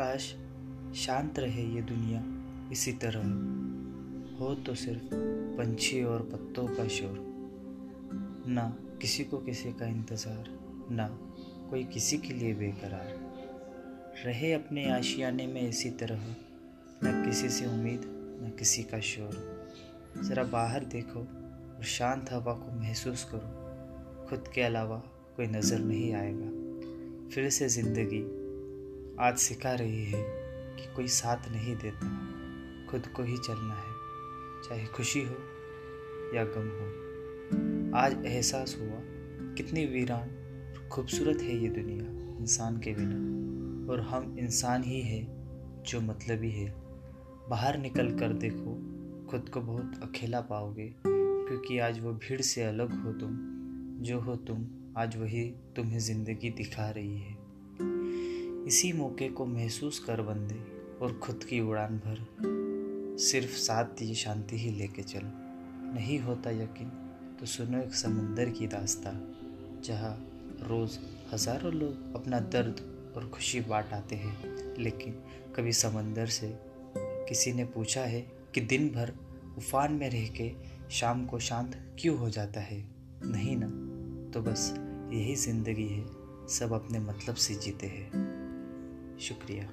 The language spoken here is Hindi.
काश शांत रहे ये दुनिया। इसी तरह हो तो सिर्फ़ पंछी और पत्तों का शोर। ना किसी को किसी का इंतज़ार, ना कोई किसी के लिए बेकरार। रहे अपने आशियाने में इसी तरह, न किसी से उम्मीद, न किसी का शोर। ज़रा बाहर देखो और शांत हवा को महसूस करो। खुद के अलावा कोई नज़र नहीं आएगा। फिर से ज़िंदगी आज सिखा रही है कि कोई साथ नहीं देता, खुद को ही चलना है, चाहे खुशी हो या गम हो। आज एहसास हुआ कितनी वीरान खूबसूरत है ये दुनिया इंसान के बिना। और हम इंसान ही है जो मतलबी है। बाहर निकल कर देखो, खुद को बहुत अकेला पाओगे, क्योंकि आज वो भीड़ से अलग हो तुम, जो हो तुम, आज वही तुम्हें ज़िंदगी दिखा रही है। इसी मौके को महसूस कर बंदे और खुद की उड़ान भर। सिर्फ़ साथ दिए शांति ही लेके चल। नहीं होता यकीन तो सुनो एक समंदर की दास्ता जहाँ रोज़ हज़ारों लोग अपना दर्द और खुशी बांट आते हैं। लेकिन कभी समंदर से किसी ने पूछा है कि दिन भर उफान में रह के शाम को शांत क्यों हो जाता है? नहीं ना? तो बस यही ज़िंदगी है, सब अपने मतलब से जीते हैं। शुक्रिया।